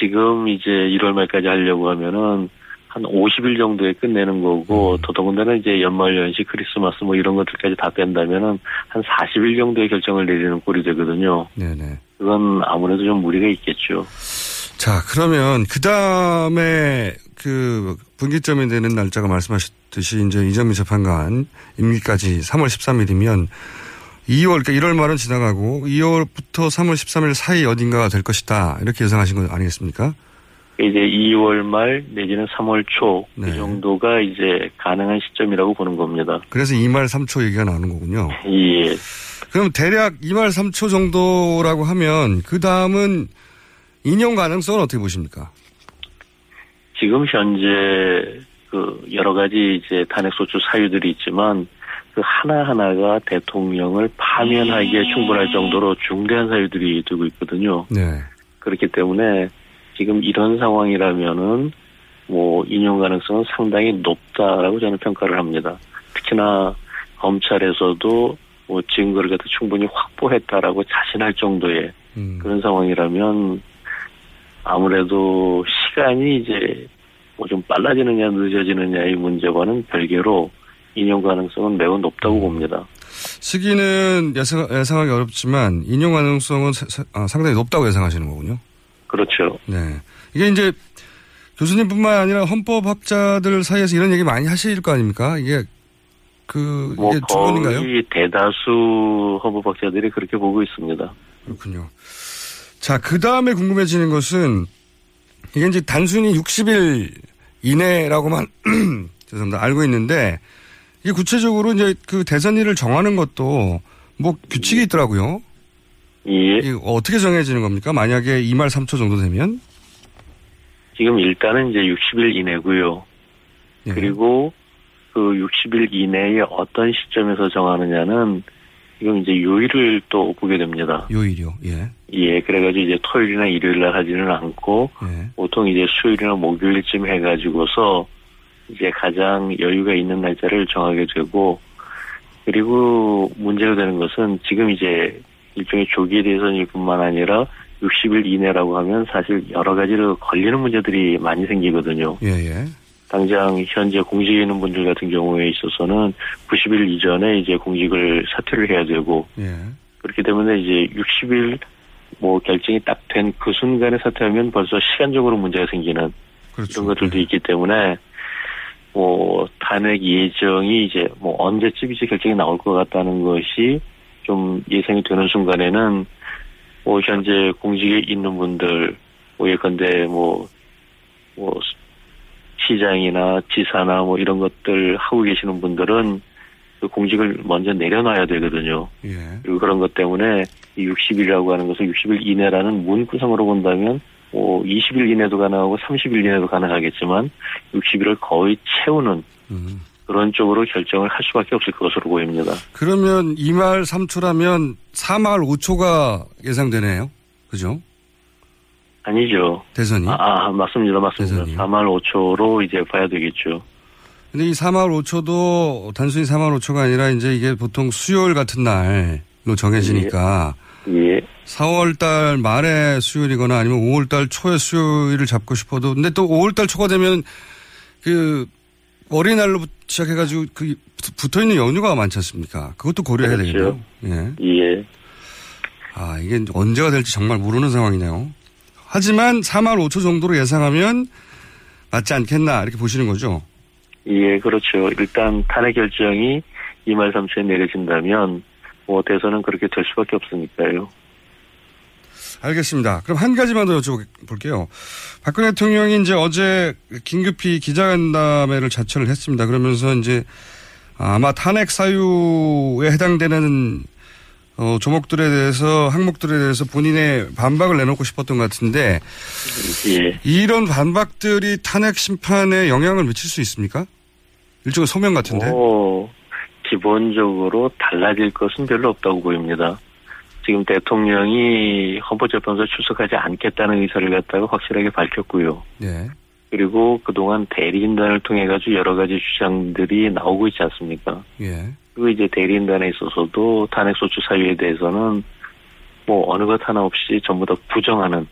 지금 이제 1월 말까지 하려고 하면은 한 50일 정도에 끝내는 거고 더더군다나 이제 연말 연시 크리스마스 뭐 이런 것들까지 다 뺀다면은 한 40일 정도의 결정을 내리는 꼴이 되거든요. 네네. 그건 아무래도 좀 무리가 있겠죠. 자, 그러면 그 다음에 그 분기점이 되는 날짜가 말씀하셨듯이 이제 이정미 재판관 임기까지 3월 13일이면 2월, 그러니까 1월 말은 지나가고 2월부터 3월 13일 사이 어딘가가 될 것이다. 이렇게 예상하신 거 아니겠습니까? 이제 2월 말 내지는 3월 초, 그 네. 정도가 이제 가능한 시점이라고 보는 겁니다. 그래서 2말 3초 얘기가 나오는 거군요. 예. 그럼 대략 2말 3초 정도라고 하면 그 다음은 인용 가능성은 어떻게 보십니까? 지금 현재 그 여러 가지 이제 탄핵소추 사유들이 있지만 그 하나하나가 대통령을 파면하기에 충분할 정도로 중대한 사유들이 되고 있거든요. 네. 그렇기 때문에 지금 이런 상황이라면은 뭐 인용 가능성은 상당히 높다라고 저는 평가를 합니다. 특히나 검찰에서도 뭐 증거를 갖다 충분히 확보했다라고 자신할 정도의 그런 상황이라면 아무래도 시간이 이제 뭐 좀 빨라지느냐 늦어지느냐의 문제와는 별개로 인용 가능성은 매우 높다고 봅니다. 시기는 예상, 예상하기 어렵지만 인용 가능성은 사- 사- 아, 상당히 높다고 예상하시는 거군요. 그렇죠. 네. 이게 이제 교수님뿐만 아니라 헌법학자들 사이에서 이런 얘기 많이 하실 거 아닙니까? 이게 그 뭐 이게 주문인가요? 거의 대다수 헌법학자들이 그렇게 보고 있습니다. 그렇군요. 자, 그 다음에 궁금해지는 것은 이게 이제 단순히 60일 이내라고만 죄송합니다. 알고 있는데 이게 구체적으로 이제 그 대선일을 정하는 것도 뭐 규칙이 있더라고요. 예. 이게 어떻게 정해지는 겁니까? 만약에 2말 3초 정도 되면? 지금 일단은 이제 60일 이내고요. 예. 그리고 그 60일 이내에 어떤 시점에서 정하느냐는 지금 이제 요일을 또 보게 됩니다. 요일이요. 예. 예, 그래가지고 이제 토요일이나 일요일 날 하지는 않고 예. 보통 이제 수요일이나 목요일쯤 해가지고서 이제 가장 여유가 있는 날짜를 정하게 되고 그리고 문제가 되는 것은 지금 이제 일종의 조기 대선일 뿐만 아니라 60일 이내라고 하면 사실 여러 가지로 걸리는 문제들이 많이 생기거든요. 예, 예. 당장 현재 공직에 있는 분들 같은 경우에 있어서는 90일 이전에 이제 공직을 사퇴를 해야 되고 예. 그렇기 때문에 이제 60일 뭐 결정이 딱 된 그 순간에 사퇴하면 벌써 시간적으로 문제가 생기는 그렇죠. 이런 것들도 있기 때문에 뭐 탄핵 예정이 이제 뭐 언제쯤 이제 결정이 나올 것 같다는 것이 좀 예상이 되는 순간에는 뭐 현재 공직에 있는 분들 뭐 예컨대 뭐 뭐 시장이나 지사나 뭐 이런 것들 하고 계시는 분들은 그 공직을 먼저 내려놔야 되거든요. 예. 그리고 그런 것 때문에 이 60일이라고 하는 것은 60일 이내라는 문구상으로 본다면 뭐 20일 이내도 가능하고 30일 이내도 가능하겠지만 60일을 거의 채우는 음. 그런 쪽으로 결정을 할 수밖에 없을 것으로 보입니다. 그러면 2말 3초라면 4말 5초가 예상되네요. 그죠? 아니죠. 대선이. 아, 아, 맞습니다. 맞습니다. 4말 5초로 이제 봐야 되겠죠. 근데 이 3월 5초도 단순히 3월 5초가 아니라 이제 이게 보통 수요일 같은 날로 정해지니까 예. 4월 달 말에 수요일이거나 아니면 5월 달 초에 수요일을 잡고 싶어도 근데 또 5월 달 초가 되면 그 어린이날로 시작해가지고 그 붙어 있는 연휴가 많지 않습니까? 그것도 고려해야 그렇죠. 되겠네요. 예. 예. 아, 이게 언제가 될지 정말 모르는 상황이네요. 하지만 3월 5초 정도로 예상하면 맞지 않겠나 이렇게 보시는 거죠. 예, 그렇죠. 일단 탄핵 결정이 2말 3초에 내려진다면 뭐 대선은 그렇게 될 수밖에 없으니까요. 알겠습니다. 그럼 한 가지만 더 여쭤볼게요. 박근혜 대통령이 이제 어제 긴급히 기자간담회를 자처를 했습니다. 그러면서 이제 아마 탄핵 사유에 해당되는 어, 조목들에 대해서 항목들에 대해서 본인의 반박을 내놓고 싶었던 것 같은데 예. 이런 반박들이 탄핵 심판에 영향을 미칠 수 있습니까? 일종의 소명 같은데. 뭐 기본적으로 달라질 것은 별로 없다고 보입니다. 지금 대통령이 헌법재판소 출석하지 않겠다는 의사를 갖다가 확실하게 밝혔고요. 네. 그리고 그동안 대리인단을 통해 가지고 여러 가지 주장들이 나오고 있지 않습니까? 예. 그리고 이제 대리인단에 있어서도 탄핵소추 사유에 대해서는 뭐 어느 것 하나 없이 전부 다 부정하는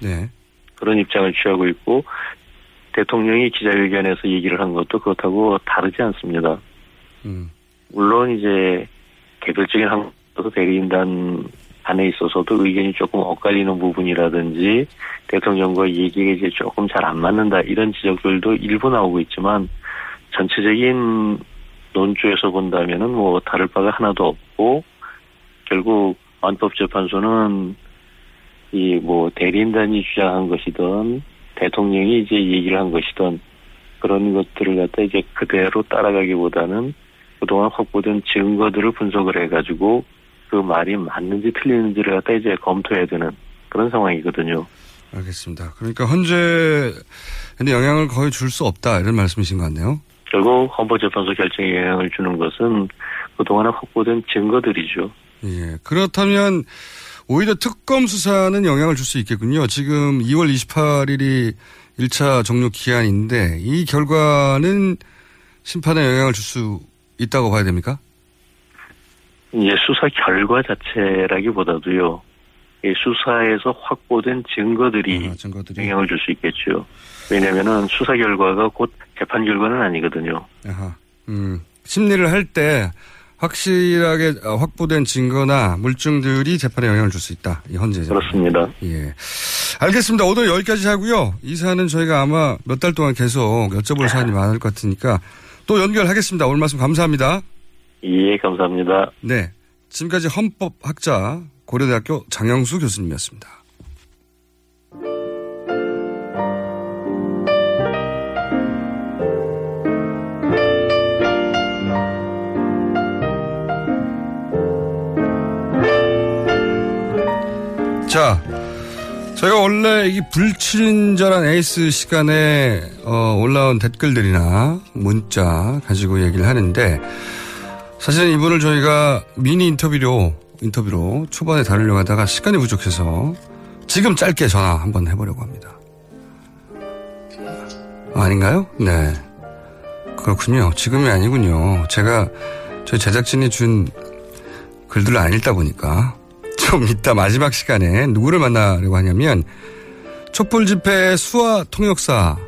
네. 그런 입장을 취하고 있고 대통령이 기자회견에서 얘기를 한 것도 그렇다고 다르지 않습니다. 음. 물론 이제 개별적인 항목도 대리인단 안에 있어서도 의견이 조금 엇갈리는 부분이라든지 대통령과 얘기가 이제 조금 잘 안 맞는다 이런 지적들도 일부 나오고 있지만 전체적인 논조에서 본다면은 뭐 다를 바가 하나도 없고 결국 헌법재판소는 이 뭐 대리인단이 주장한 것이든 대통령이 이제 얘기를 한 것이든 그런 것들을 갖다 이제 그대로 따라가기보다는 그동안 확보된 증거들을 분석을 해가지고 그 말이 맞는지 틀리는지를 갖다 이제 검토해야 되는 그런 상황이거든요. 알겠습니다. 그러니까 헌재에 영향을 거의 줄 수 없다 이런 말씀이신 것 같네요. 결국 헌법재판소 결정에 영향을 주는 것은 그동안에 확보된 증거들이죠. 예. 그렇다면 오히려 특검 수사는 영향을 줄 수 있겠군요. 지금 2월 28일이 1차 종료 기한인데 이 결과는 심판에 영향을 줄 수 있다고 봐야 됩니까? 이제 수사 결과 자체라기보다도요. 이 수사에서 확보된 증거들이, 아, 증거들이. 영향을 줄 수 있겠죠. 왜냐면은 수사 결과가 곧 재판 결과는 아니거든요. 아하. 음, 심리를 할 때 확실하게 어, 확보된 증거나 물증들이 재판에 영향을 줄 수 있다. 이 헌재. 그렇습니다. 예. 알겠습니다. 오늘 여기까지 하고요. 이 사안은 저희가 아마 몇 달 동안 계속 여쭤볼 사안이 많을 것 같으니까 또 연결하겠습니다. 오늘 말씀 감사합니다. 예, 감사합니다. 네. 지금까지 헌법학자 고려대학교 장영수 교수님이었습니다. 자, 저희가 원래 이 불친절한 에이스 시간에 어, 올라온 댓글들이나 문자 가지고 얘기를 하는데 사실은 이분을 저희가 미니 인터뷰로 인터뷰로 초반에 다루려고 하다가 시간이 부족해서 지금 짧게 전화 한번 해보려고 합니다. 아닌가요? 네. 그렇군요. 지금이 아니군요. 제가 저희 제작진이 준 글들을 안 읽다 보니까 좀 이따 마지막 시간에 누구를 만나려고 하냐면 촛불 집회 수화 통역사가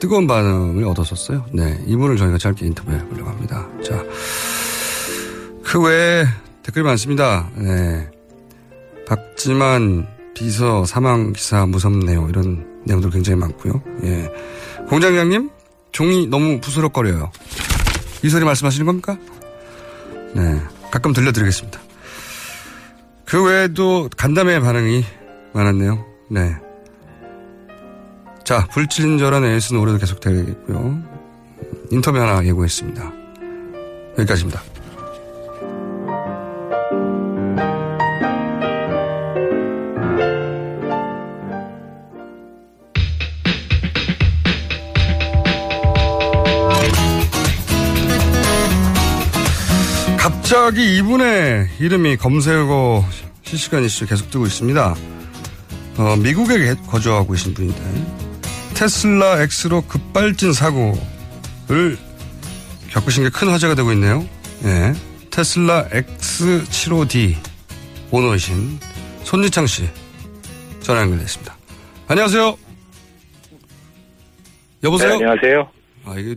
뜨거운 반응을 얻었었어요. 네. 이분을 저희가 짧게 인터뷰해 보려고 합니다. 자. 그 외에 댓글이 많습니다. 네. 박지만 비서 사망 기사 무섭네요. 이런 내용들 굉장히 많고요. 예. 공장장님, 종이 너무 부스럭거려요. 이 소리 말씀하시는 겁니까? 네. 가끔 들려드리겠습니다. 그 외에도 간담회 반응이 많았네요. 네. 자, 불친절한 에이스는 올해도 계속 되겠고요. 인터뷰 하나 예고했습니다. 여기까지입니다. 갑자기 이분의 이름이 검색어 실시간 이슈 계속 뜨고 있습니다. 어, 미국에 거주하고 계신 분인데 테슬라 X로 급발진 사고를 겪으신 게 큰 화제가 되고 있네요. 예. 테슬라 X75D 오너이신 손지창 씨 전화 연결됐습니다. 안녕하세요. 여보세요. 네, 안녕하세요. 아 이게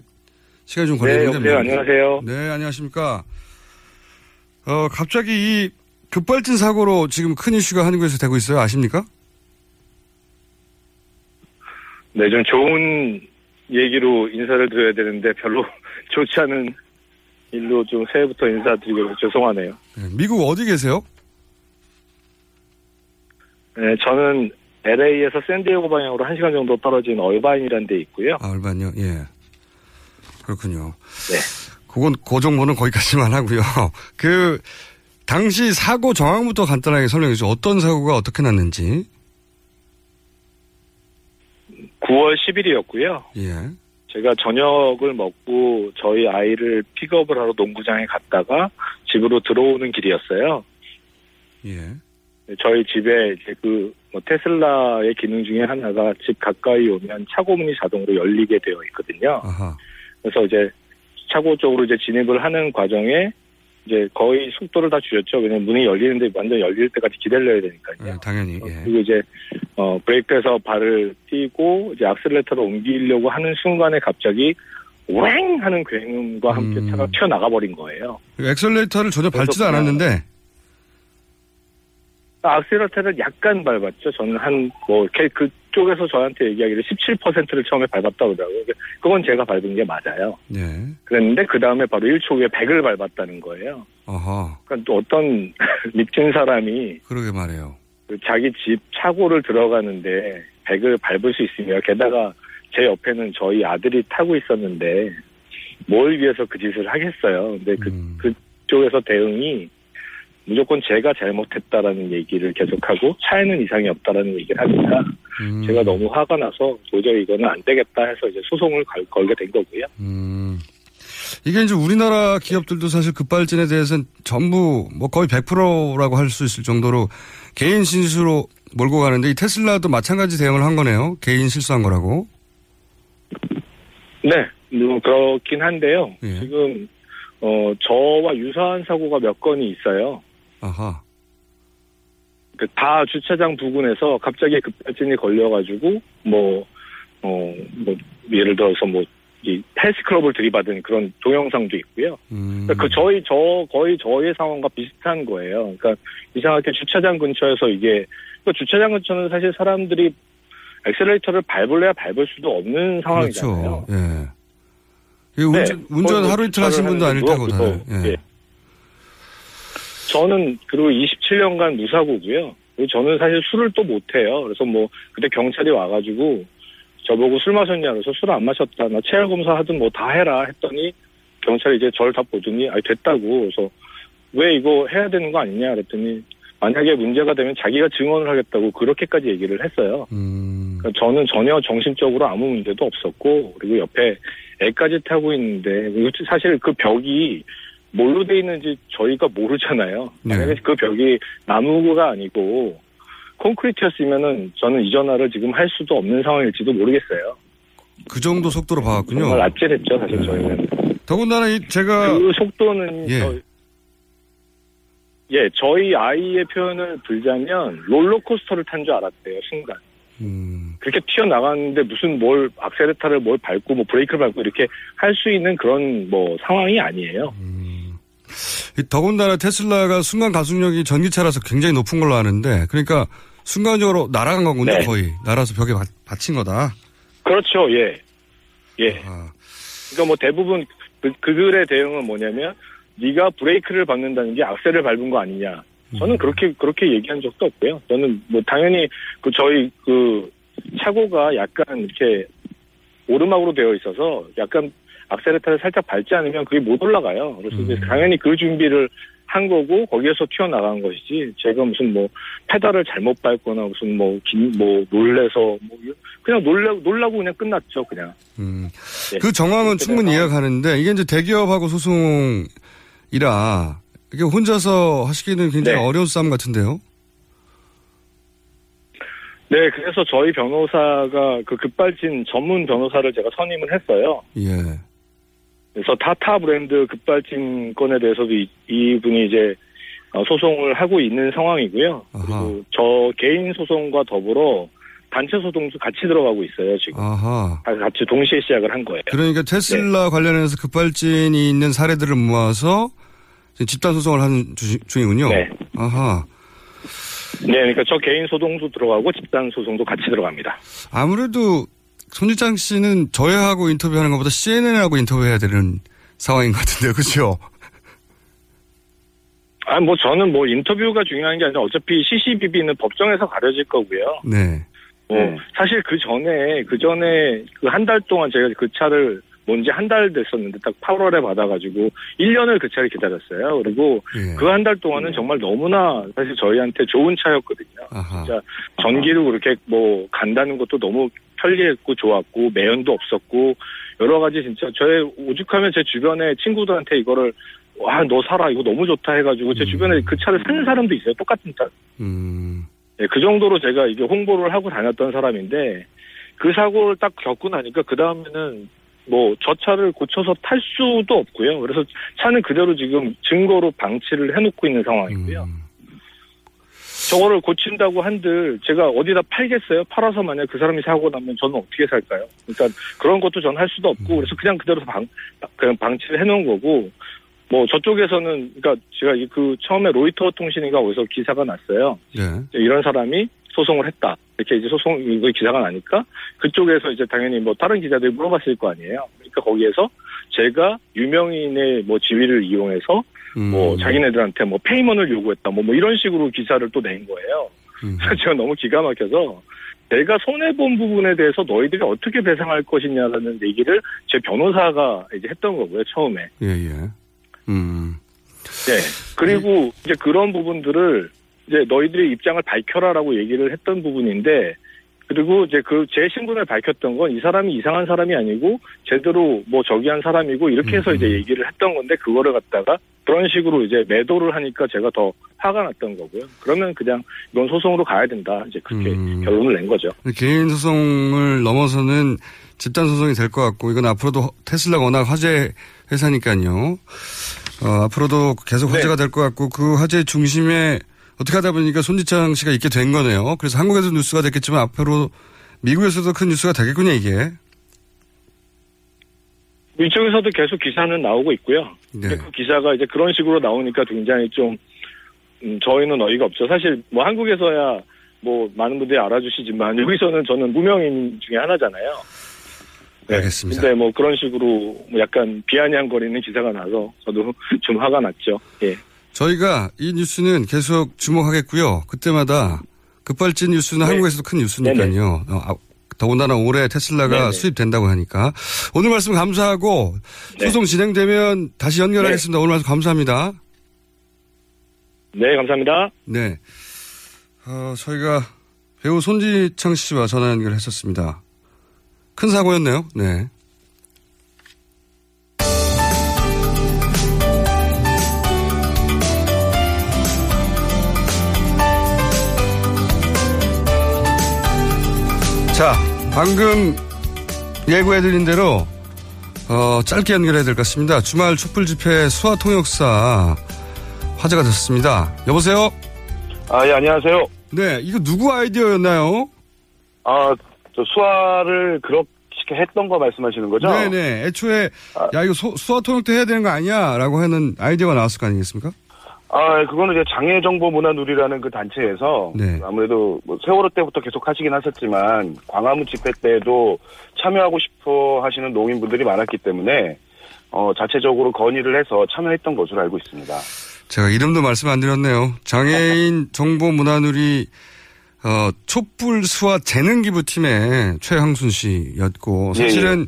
시간이 좀 네, 걸리는데. 여보세요. 안녕하세요. 네, 안녕하십니까. 어, 갑자기 이 급발진 사고로 지금 큰 이슈가 한국에서 되고 있어요. 아십니까? 네, 좀 좋은 얘기로 인사를 드려야 되는데 별로 좋지 않은 일로 좀 새해부터 인사드리고 죄송하네요. 네, 미국 어디 계세요? 네, 저는 LA에서 샌디에고 방향으로 1시간 정도 떨어진 얼바인이라는 데 있고요. 아, 얼반요? 예. 그렇군요. 네. 그건, 그 정보는 거기까지만 하고요. 그, 당시 사고 정황부터 간단하게 설명해 주세요. 어떤 사고가 어떻게 났는지. 9월 10일이었고요. 예. 제가 저녁을 먹고 저희 아이를 픽업을 하러 농구장에 갔다가 집으로 들어오는 길이었어요. 예. 저희 집에 이제 그, 뭐 테슬라의 기능 중에 하나가 집 가까이 오면 차고 문이 자동으로 열리게 되어 있거든요. 아하. 그래서 이제 차고 쪽으로 이제 진입을 하는 과정에 이제 거의 속도를 다 줄였죠. 왜냐면 문이 열리는데 완전 열릴 때까지 기다려야 되니까요. 예, 당연히, 예. 그리고 이제 어 브레이크에서 발을 떼고 이제 악셀레이터를 옮기려고 하는 순간에 갑자기 왱 하는 굉음과 함께 음. 차가 튀어나가 버린 거예요. 엑셀레이터를 전혀 밟지도 않았는데, 악셀레이터를 약간 밟았죠. 저는 한, 뭐, 걔 그쪽에서 저한테 얘기하기를 17%를 처음에 밟았다고 그러더라고요. 그건 제가 밟은 게 맞아요. 네. 그랬는데 그 다음에 바로 1초 후에 100을 밟았다는 거예요. 어허. 그러니까 또 어떤 미친 사람이 그러게 말해요. 그 자기 집 차고를 들어가는데 100을 밟을 수 있으며 게다가 제 옆에는 저희 아들이 타고 있었는데 뭘 위해서 그 짓을 하겠어요. 근데 그, 음. 그쪽에서 대응이 무조건 제가 잘못했다라는 얘기를 계속하고 차에는 이상이 없다라는 얘기를 하니까 음. 제가 너무 화가 나서 도저히 이거는 안 되겠다 해서 이제 소송을 걸, 걸게 된 거고요. 음. 이게 이제 우리나라 기업들도 사실 급발진에 대해서는 전부 뭐 거의 100%라고 할 수 있을 정도로 개인 신수로 몰고 가는데 이 테슬라도 마찬가지 대응을 한 거네요. 개인 실수한 거라고. 네, 뭐 그렇긴 한데요. 예. 지금 어 저와 유사한 사고가 몇 건이 있어요. 아하. 그 다 주차장 부근에서 갑자기 급발진이 걸려가지고 뭐 어, 뭐, 예를 들어서 뭐, 이 헬스클럽을 들이받은 그런 동영상도 있고요. 음. 그러니까 그 저희, 저, 거의 저의 상황과 비슷한 거예요. 그러니까 이상하게 주차장 근처에서 이게, 그 주차장 근처는 사실 사람들이 엑셀레이터를 밟을래야 밟을 수도 없는 상황이잖아요. 그렇죠. 예. 운전, 네. 운전 하루 이틀 하신 분도 아닐 테고 다들. 예. 예. 저는 그리고 27년간 무사고고요. 그리고 저는 사실 술을 또 못해요. 그래서 뭐 그때 경찰이 와가지고 저보고 술 마셨냐 그래서 술 안 마셨다. 나 체열 검사 하든 뭐 다 해라 했더니 경찰이 이제 저를 다 보더니 아 됐다고. 그래서 왜 이거 해야 되는 거 아니냐 그랬더니 만약에 문제가 되면 자기가 증언을 하겠다고 그렇게까지 얘기를 했어요. 음. 그러니까 저는 전혀 정신적으로 아무 문제도 없었고 그리고 옆에 애까지 타고 있는데 사실 그 벽이 뭘로 돼 있는지 저희가 모르잖아요. 네. 만약에 그 벽이 나무가 아니고 콘크리트였으면은 저는 이 전화를 지금 할 수도 없는 상황일지도 모르겠어요. 그 정도 속도로 봐왔군요. 정말 아찔했죠, 사실 저희는. 더군다나 이 제가 그 속도는 예. 저- 예, 저희 아이의 표현을 들자면 롤러코스터를 탄 줄 알았대요, 순간. 음. 그렇게 튀어나갔는데 무슨 뭘 악셀레타를 뭘 밟고 뭐 브레이크를 밟고 이렇게 할 수 있는 그런 뭐 상황이 아니에요. 이 더군다나 테슬라가 순간 가속력이 전기차라서 굉장히 높은 걸로 아는데 그러니까 순간적으로 날아간 거군요 네. 거의 날아서 벽에 받, 받친 거다. 그렇죠, 예. 예. 그러니까 뭐 대부분 그, 그들의 대응은 뭐냐면 네가 브레이크를 밟는다는 게 악셀을 밟은 거 아니냐. 저는 그렇게 그렇게 얘기한 적도 없고요. 저는 뭐 당연히 그 저희 그 차고가 약간 이렇게 오르막으로 되어 있어서 약간 악셀레타를 살짝 밟지 않으면 그게 못 올라가요. 그래서 이제 당연히 그 준비를 한 거고 거기에서 튀어나간 것이지 제가 무슨 뭐 페달을 잘못 밟거나 무슨 뭐긴뭐 놀래서 뭐 그냥 놀라 놀라고 그냥 끝났죠 그냥. 음. 네. 그 정황은 충분히 돼서 이해가 가는데 이게 이제 대기업하고 소송이라 이게 혼자서 하시기는 굉장히 네. 어려운 싸움 같은데요. 네, 그래서 저희 변호사가 그 급발진 전문 변호사를 제가 선임을 했어요. 예. 그래서 타타 브랜드 급발진 건에 대해서도 이, 이분이 이제 어, 소송을 하고 있는 상황이고요. 그리고 저 개인 소송과 더불어 단체 소송도 같이 들어가고 있어요, 지금. 아하. 같이 동시에 시작을 한 거예요. 그러니까 네. 테슬라 관련해서 급발진이 있는 사례들을 모아서 집단 소송을 하는 주, 중이군요. 네. 아하. 네, 그러니까 저 개인 소송도 들어가고 집단 소송도 같이 들어갑니다. 아무래도 손지창 씨는 저희하고 인터뷰하는 것보다 CNN하고 인터뷰해야 되는 상황인 것 같은데요, 그렇죠? 아, 뭐 저는 뭐 인터뷰가 중요한 게 아니라 어차피 CCBB는 법정에서 가려질 거고요. 네. 어, 사실 그 전에, 그 전에 그 한 달 동안 제가 그 차를 뭔지 한 달 됐었는데 딱 8월에 받아가지고 1년을 그 차를 기다렸어요. 그리고 예. 그한 달 동안은 정말 너무나 사실 저희한테 좋은 차였거든요. 진짜 전기로 그렇게 뭐 간다는 것도 너무 편리했고 좋았고 매연도 없었고 여러 가지 진짜 저의 오죽하면 제 주변에 친구들한테 이거를 와 너 사라 이거 너무 좋다 해가지고 제 주변에 그 차를 사는 사람도 있어요. 똑같은 차. 음. 네, 그 정도로 제가 이게 홍보를 하고 다녔던 사람인데 그 사고를 딱 겪고 나니까 그 다음에는 뭐 저 차를 고쳐서 탈 수도 없고요. 그래서 차는 그대로 지금 증거로 방치를 해놓고 있는 상황이고요. 저거를 고친다고 한들 제가 어디다 팔겠어요? 팔아서 만약 그 사람이 사고 나면 저는 어떻게 살까요? 그러니까 그런 것도 저는 할 수도 없고 그래서 그냥 그대로 방 그냥 방치를 해놓은 거고 뭐 저쪽에서는 그러니까 제가 그 처음에 로이터 통신인가 어디서 기사가 났어요. 네. 이런 사람이 소송을 했다. 이렇게 이제 소송 이거 기사가 나니까 그쪽에서 이제 당연히 뭐 다른 기자들이 물어봤을 거 아니에요. 그러니까 거기에서 제가 유명인의 뭐 지위를 이용해서 음. 뭐 자기네들한테 뭐 페이먼을 요구했다. 뭐, 뭐 이런 식으로 기사를 또 낸 거예요. 음. 그래서 제가 너무 기가 막혀서 내가 손해본 부분에 대해서 너희들이 어떻게 배상할 것이냐라는 얘기를 제 변호사가 이제 했던 거고요, 처음에. 예, 예. 음. 네. 그리고 이제 그런 부분들을 이제 너희들의 입장을 밝혀라라고 얘기를 했던 부분인데 그리고 이제 그 제 신분을 밝혔던 건 이 사람이 이상한 사람이 아니고 제대로 뭐 저기 한 사람이고 이렇게 해서 이제 얘기를 했던 건데 그거를 갖다가 그런 식으로 이제 매도를 하니까 제가 더 화가 났던 거고요. 그러면 그냥 이건 소송으로 가야 된다. 이제 그렇게 결론을 낸 거죠. 개인 소송을 넘어서는 집단 소송이 될 것 같고 이건 앞으로도 테슬라가 워낙 화제 회사니까요. 어, 앞으로도 계속 화제가 될것 같고 그 화제 중심에 어떻게 하다 보니까 손지창 씨가 있게 된 거네요. 그래서 한국에서 뉴스가 됐겠지만 앞으로 미국에서도 큰 뉴스가 되겠군요, 이게. 이쪽에서도 계속 기사는 나오고 있고요. 네. 그 기사가 이제 그런 식으로 나오니까 굉장히 좀 음, 저희는 어이가 없죠. 사실 뭐 한국에서야 뭐 많은 분들이 알아주시지만 여기서는 저는 무명인 중에 하나잖아요. 네. 알겠습니다. 근데 뭐 그런 식으로 뭐 약간 비아냥거리는 기사가 나서 저도 좀 화가 났죠. 예. 저희가 이 뉴스는 계속 주목하겠고요. 그때마다 급발진 뉴스는 한국에서도 큰 뉴스니까요. 어, 아, 더군다나 올해 테슬라가 네네. 수입된다고 하니까 오늘 말씀 감사하고 소송 진행되면 다시 연결하겠습니다. 오늘 말씀 감사합니다. 네, 감사합니다. 네. 어, 저희가 배우 손지창 씨와 전화 연결했었습니다. 큰 사고였네요. 네. 자, 방금 예고해드린 대로 어, 짧게 연결해야 될 것 같습니다. 주말 촛불 집회 수화 통역사 화제가 됐습니다. 여보세요? 아, 예, 안녕하세요. 네, 이거 누구 아이디어였나요? 아, 저 수화를 그렇게 했던 거 말씀하시는 거죠? 네네. 애초에, 야, 이거 소- 수화 통역도 해야 되는 거 아니야? 라고 하는 아이디어가 나왔을 거 아니겠습니까? 아, 그거는 이제 장애 정보 문화 누리라는 그 단체에서 네. 아무래도 뭐 세월호 때부터 계속 하시긴 하셨지만 광화문 집회 때도 참여하고 싶어 하시는 농인분들이 많았기 때문에 어, 자체적으로 건의를 해서 참여했던 것으로 알고 있습니다. 제가 이름도 말씀 안 드렸네요. 장애인 정보 문화 누리, 어, 촛불 수화 재능 기부 팀의 최항순 씨였고, 예, 사실은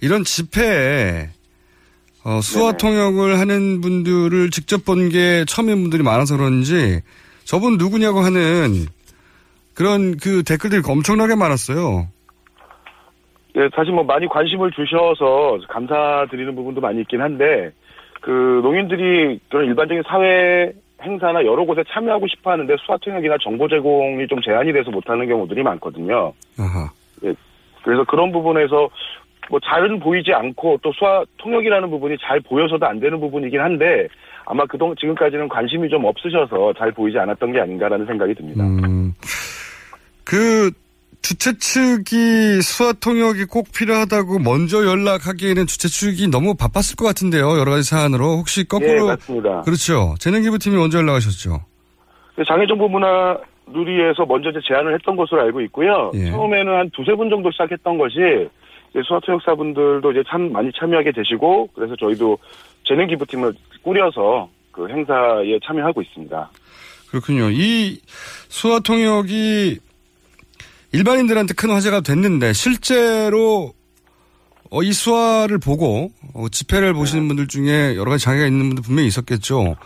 이런 집회에 어, 수화 통역을 하는 분들을 직접 본 게 처음인 분들이 많아서 그런지 저분 누구냐고 하는 그런 그 댓글들이 엄청나게 많았어요. 예, 사실 뭐 많이 관심을 주셔서 감사드리는 부분도 많이 있긴 한데 그 농인들이 그런 일반적인 사회 행사나 여러 곳에 참여하고 싶어 하는데 수화 통역이나 정보 제공이 좀 제한이 돼서 못하는 경우들이 많거든요. 아하. 예, 그래서 그런 부분에서 뭐 잘은 보이지 않고 또 수화 통역이라는 부분이 잘 보여서도 안 되는 부분이긴 한데 아마 그동 지금까지는 관심이 좀 없으셔서 잘 보이지 않았던 게 아닌가라는 생각이 듭니다. 음, 그 주최 측이 수화 통역이 꼭 필요하다고 먼저 연락하기에는 주최 측이 너무 바빴을 것 같은데요. 여러 가지 사안으로 혹시 거꾸로 예, 맞습니다. 그렇죠. 재능기부팀이 먼저 연락하셨죠. 장애정보문화 누리에서 먼저 제안을 했던 것으로 알고 있고요. 예. 처음에는 한 두세 분 정도 시작했던 것이 수화통역사분들도 이제 참 많이 참여하게 되시고 그래서 저희도 재능 기부팀을 꾸려서 그 행사에 참여하고 있습니다. 그렇군요. 이 수화 통역이 일반인들한테 큰 화제가 됐는데 실제로 어, 이 수화를 보고 어, 집회를 보시는 분들 중에 여러 가지 장애가 있는 분들 분명히 있었겠죠.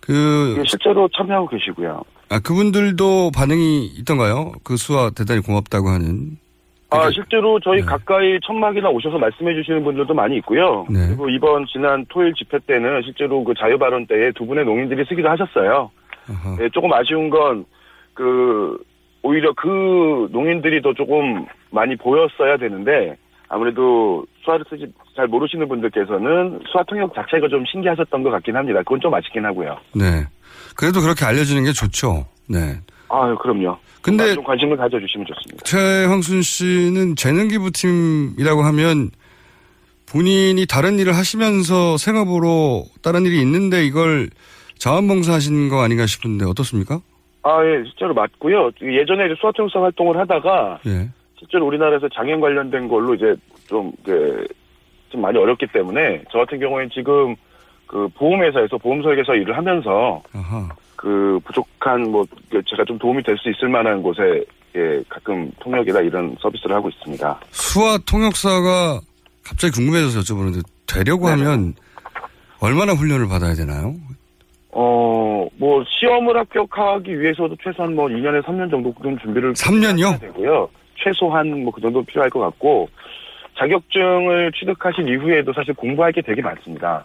그 예, 실제로 참여하고 계시고요. 아, 그분들도 반응이 있던가요? 그 수화 대단히 고맙다고 하는. 아, 실제로 저희 가까이 천막이나 오셔서 말씀해 주시는 분들도 많이 있고요. 네. 그리고 이번 지난 토요일 집회 때는 실제로 그 자유발언 때에 두 분의 농인들이 쓰기도 하셨어요. 예, 조금 아쉬운 건, 그, 오히려 그 농인들이 더 조금 많이 보였어야 되는데, 아무래도 수화를 쓰지 잘 모르시는 분들께서는 수화 통역 자체가 좀 신기하셨던 것 같긴 합니다. 그건 좀 아쉽긴 하고요. 네. 그래도 그렇게 알려주는 게 좋죠. 네. 아 그럼요. 근데 좀 관심을 가져주시면 좋습니다. 최황순 씨는 재능기부팀이라고 하면 본인이 다른 일을 하시면서 생업으로 다른 일이 있는데 이걸 자원봉사 하신 거 아닌가 싶은데 어떻습니까? 아, 예, 실제로 맞고요. 예전에 이제 수화통역사 활동을 하다가 예. 실제로 우리나라에서 장애인 관련된 걸로 이제 좀, 그, 좀 많이 어렵기 때문에 저 같은 경우에는 지금 그 보험회사에서 보험 설계사 일을 하면서 아하. 그 부족한 뭐 제가 좀 도움이 될 수 있을 만한 곳에 예, 가끔 통역이나 이런 서비스를 하고 있습니다. 수화 통역사가 갑자기 궁금해져서 여쭤보는데 되려고 네네. 하면 얼마나 훈련을 받아야 되나요? 어, 뭐 시험을 합격하기 위해서도 최소한 뭐 2년에 3년 정도 좀 준비를 3년요? 해야 되고요. 최소한 뭐 그 정도 필요할 것 같고 자격증을 취득하신 이후에도 사실 공부할 게 되게 많습니다.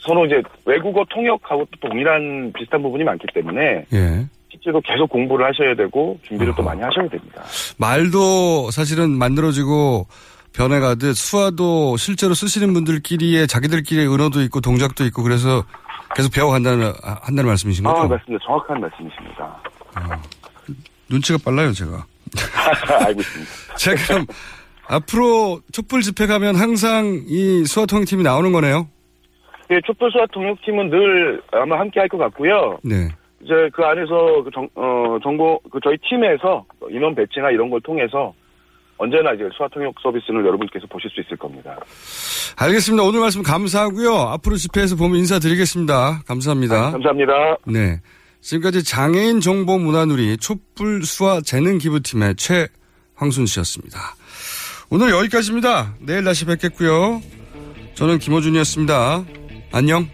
서로 이제 외국어 통역하고 또 동일한 비슷한 부분이 많기 때문에 예. 실제로 계속 공부를 하셔야 되고 준비를 또 많이 하셔야 됩니다. 말도 사실은 만들어지고 변해가듯 수화도 실제로 쓰시는 분들끼리의 자기들끼리의 은어도 있고 동작도 있고 그래서 계속 배워간다는 한다는 말씀이신 거죠? 아, 맞습니다. 정확한 말씀이십니다. 눈치가 빨라요, 제가. 알고 있습니다. 제가 그럼 앞으로 촛불 집회 가면 항상 이 수화 통역팀이 나오는 거네요? 예, 촛불 수화 통역팀은 늘 아마 함께 할 것 같고요. 네. 이제 그 안에서 그 정, 어, 정보, 그 저희 팀에서 인원 배치나 이런 걸 통해서 언제나 이제 수화 통역 서비스를 여러분께서 보실 수 있을 겁니다. 알겠습니다. 오늘 말씀 감사하고요. 앞으로 집회에서 보면 인사드리겠습니다. 감사합니다. 아, 감사합니다. 네. 지금까지 장애인 정보 문화누리 촛불 수화 재능 기부팀의 최황순 씨였습니다. 오늘 여기까지입니다. 내일 다시 뵙겠고요. 저는 김호준이었습니다. 안녕.